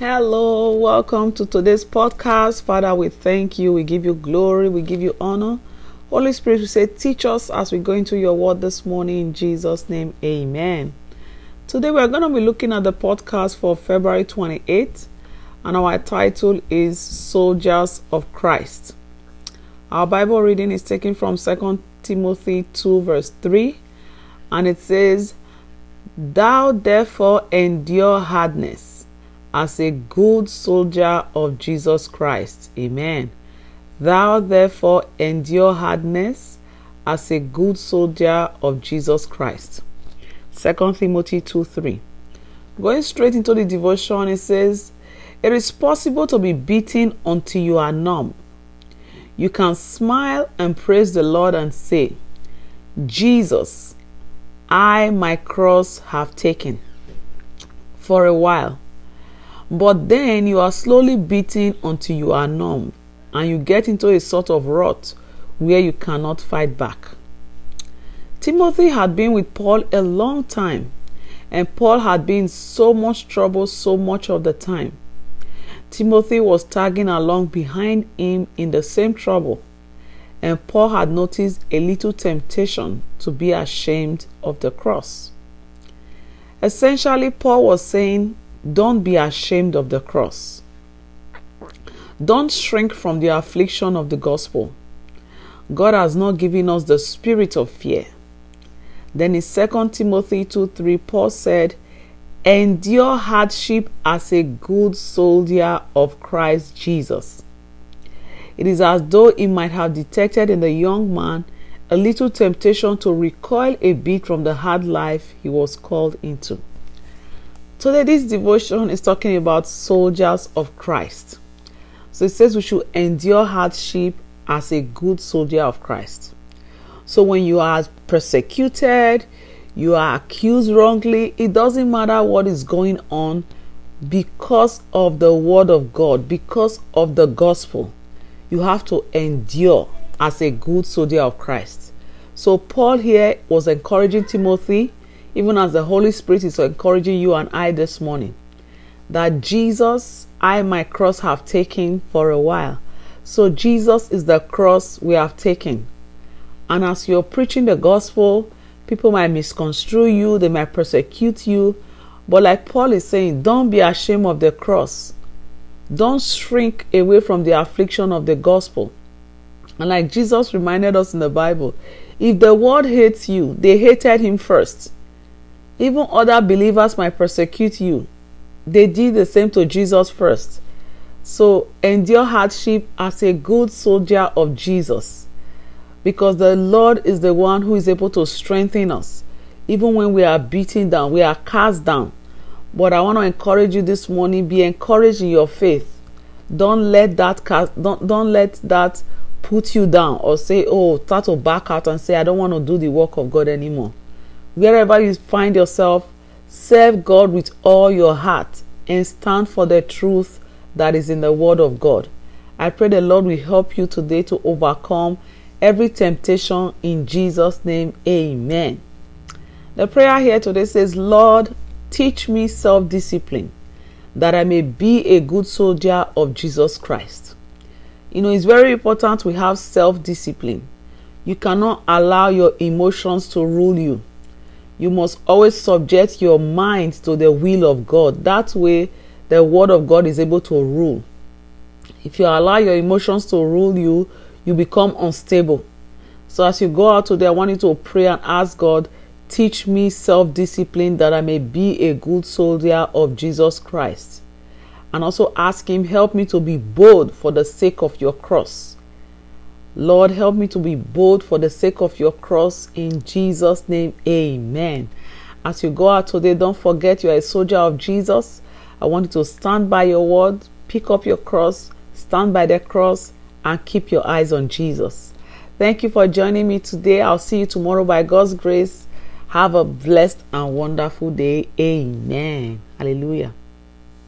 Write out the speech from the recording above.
Hello, welcome to today's podcast. Father, we thank you. We give you glory. We give you honor. Holy Spirit, we say, teach us as we go into your word this morning in Jesus' name. Amen. Today we're going to be looking at the podcast for February 28th, and our title is Soldiers of Christ. Our Bible reading is taken from 2 Timothy 2, verse 3, and it says, Thou therefore endure hardness as a good soldier of Jesus Christ. Amen. Thou therefore endure hardness as a good soldier of Jesus Christ. 2 Timothy 2 3. Going straight into the devotion, it says, It is possible to be beaten until you are numb. You can smile and praise the Lord and say, Jesus, I my cross have taken. For a while, but then you are slowly beaten until you are numb and you get into a sort of rut where you cannot fight back. Timothy had been with Paul a long time, and Paul had been so much trouble so much of the time. Timothy was tagging along behind him in the same trouble, and Paul had noticed a little temptation to be ashamed of the cross. Essentially, Paul was saying don't be ashamed of the cross. Don't shrink from the affliction of the gospel. God has not given us the spirit of fear. Then in 2 Timothy 2 3, Paul said, Endure hardship as a good soldier of Christ Jesus. It is as though he might have detected in the young man a little temptation to recoil a bit from the hard life he was called into. Today, this devotion is talking about soldiers of Christ. So it says we should endure hardship as a good soldier of Christ. So when you are persecuted, you are accused wrongly, it doesn't matter what is going on because of the word of God, because of the gospel. You have to endure as a good soldier of Christ. So Paul here was encouraging Timothy even as the Holy Spirit is encouraging you and I this morning, that Jesus, I my cross have taken for a while. So Jesus is the cross we have taken. And as you're preaching the gospel, people might misconstrue you, they might persecute you. But like Paul is saying, don't be ashamed of the cross. Don't shrink away from the affliction of the gospel. And like Jesus reminded us in the Bible, if the world hates you, they hated him first. Even other believers might persecute you. They did the same to Jesus first. So endure hardship as a good soldier of Jesus. Because the Lord is the one who is able to strengthen us. Even when we are beaten down, we are cast down. But I want to encourage you this morning be encouraged in your faith. Don't let that cast, don't, don't let that put you down or say, oh, start to back out and say, I don't want to do the work of God anymore wherever you find yourself, serve God with all your heart and stand for the truth that is in the Word of God. I pray the Lord will help you today to overcome every temptation in Jesus' name. Amen. The prayer here today says, Lord, teach me self discipline that I may be a good soldier of Jesus Christ. You know, it's very important we have self discipline. You cannot allow your emotions to rule you you must always subject your mind to the will of God. That way, the word of God is able to rule. If you allow your emotions to rule you, you become unstable. So, as you go out today, I want you to pray and ask God, teach me self discipline that I may be a good soldier of Jesus Christ. And also ask Him, help me to be bold for the sake of your cross. Lord, help me to be bold for the sake of your cross in Jesus' name. Amen. As you go out today, don't forget you are a soldier of Jesus. I want you to stand by your word, pick up your cross, stand by the cross, and keep your eyes on Jesus. Thank you for joining me today. I'll see you tomorrow by God's grace. Have a blessed and wonderful day. Amen. Hallelujah.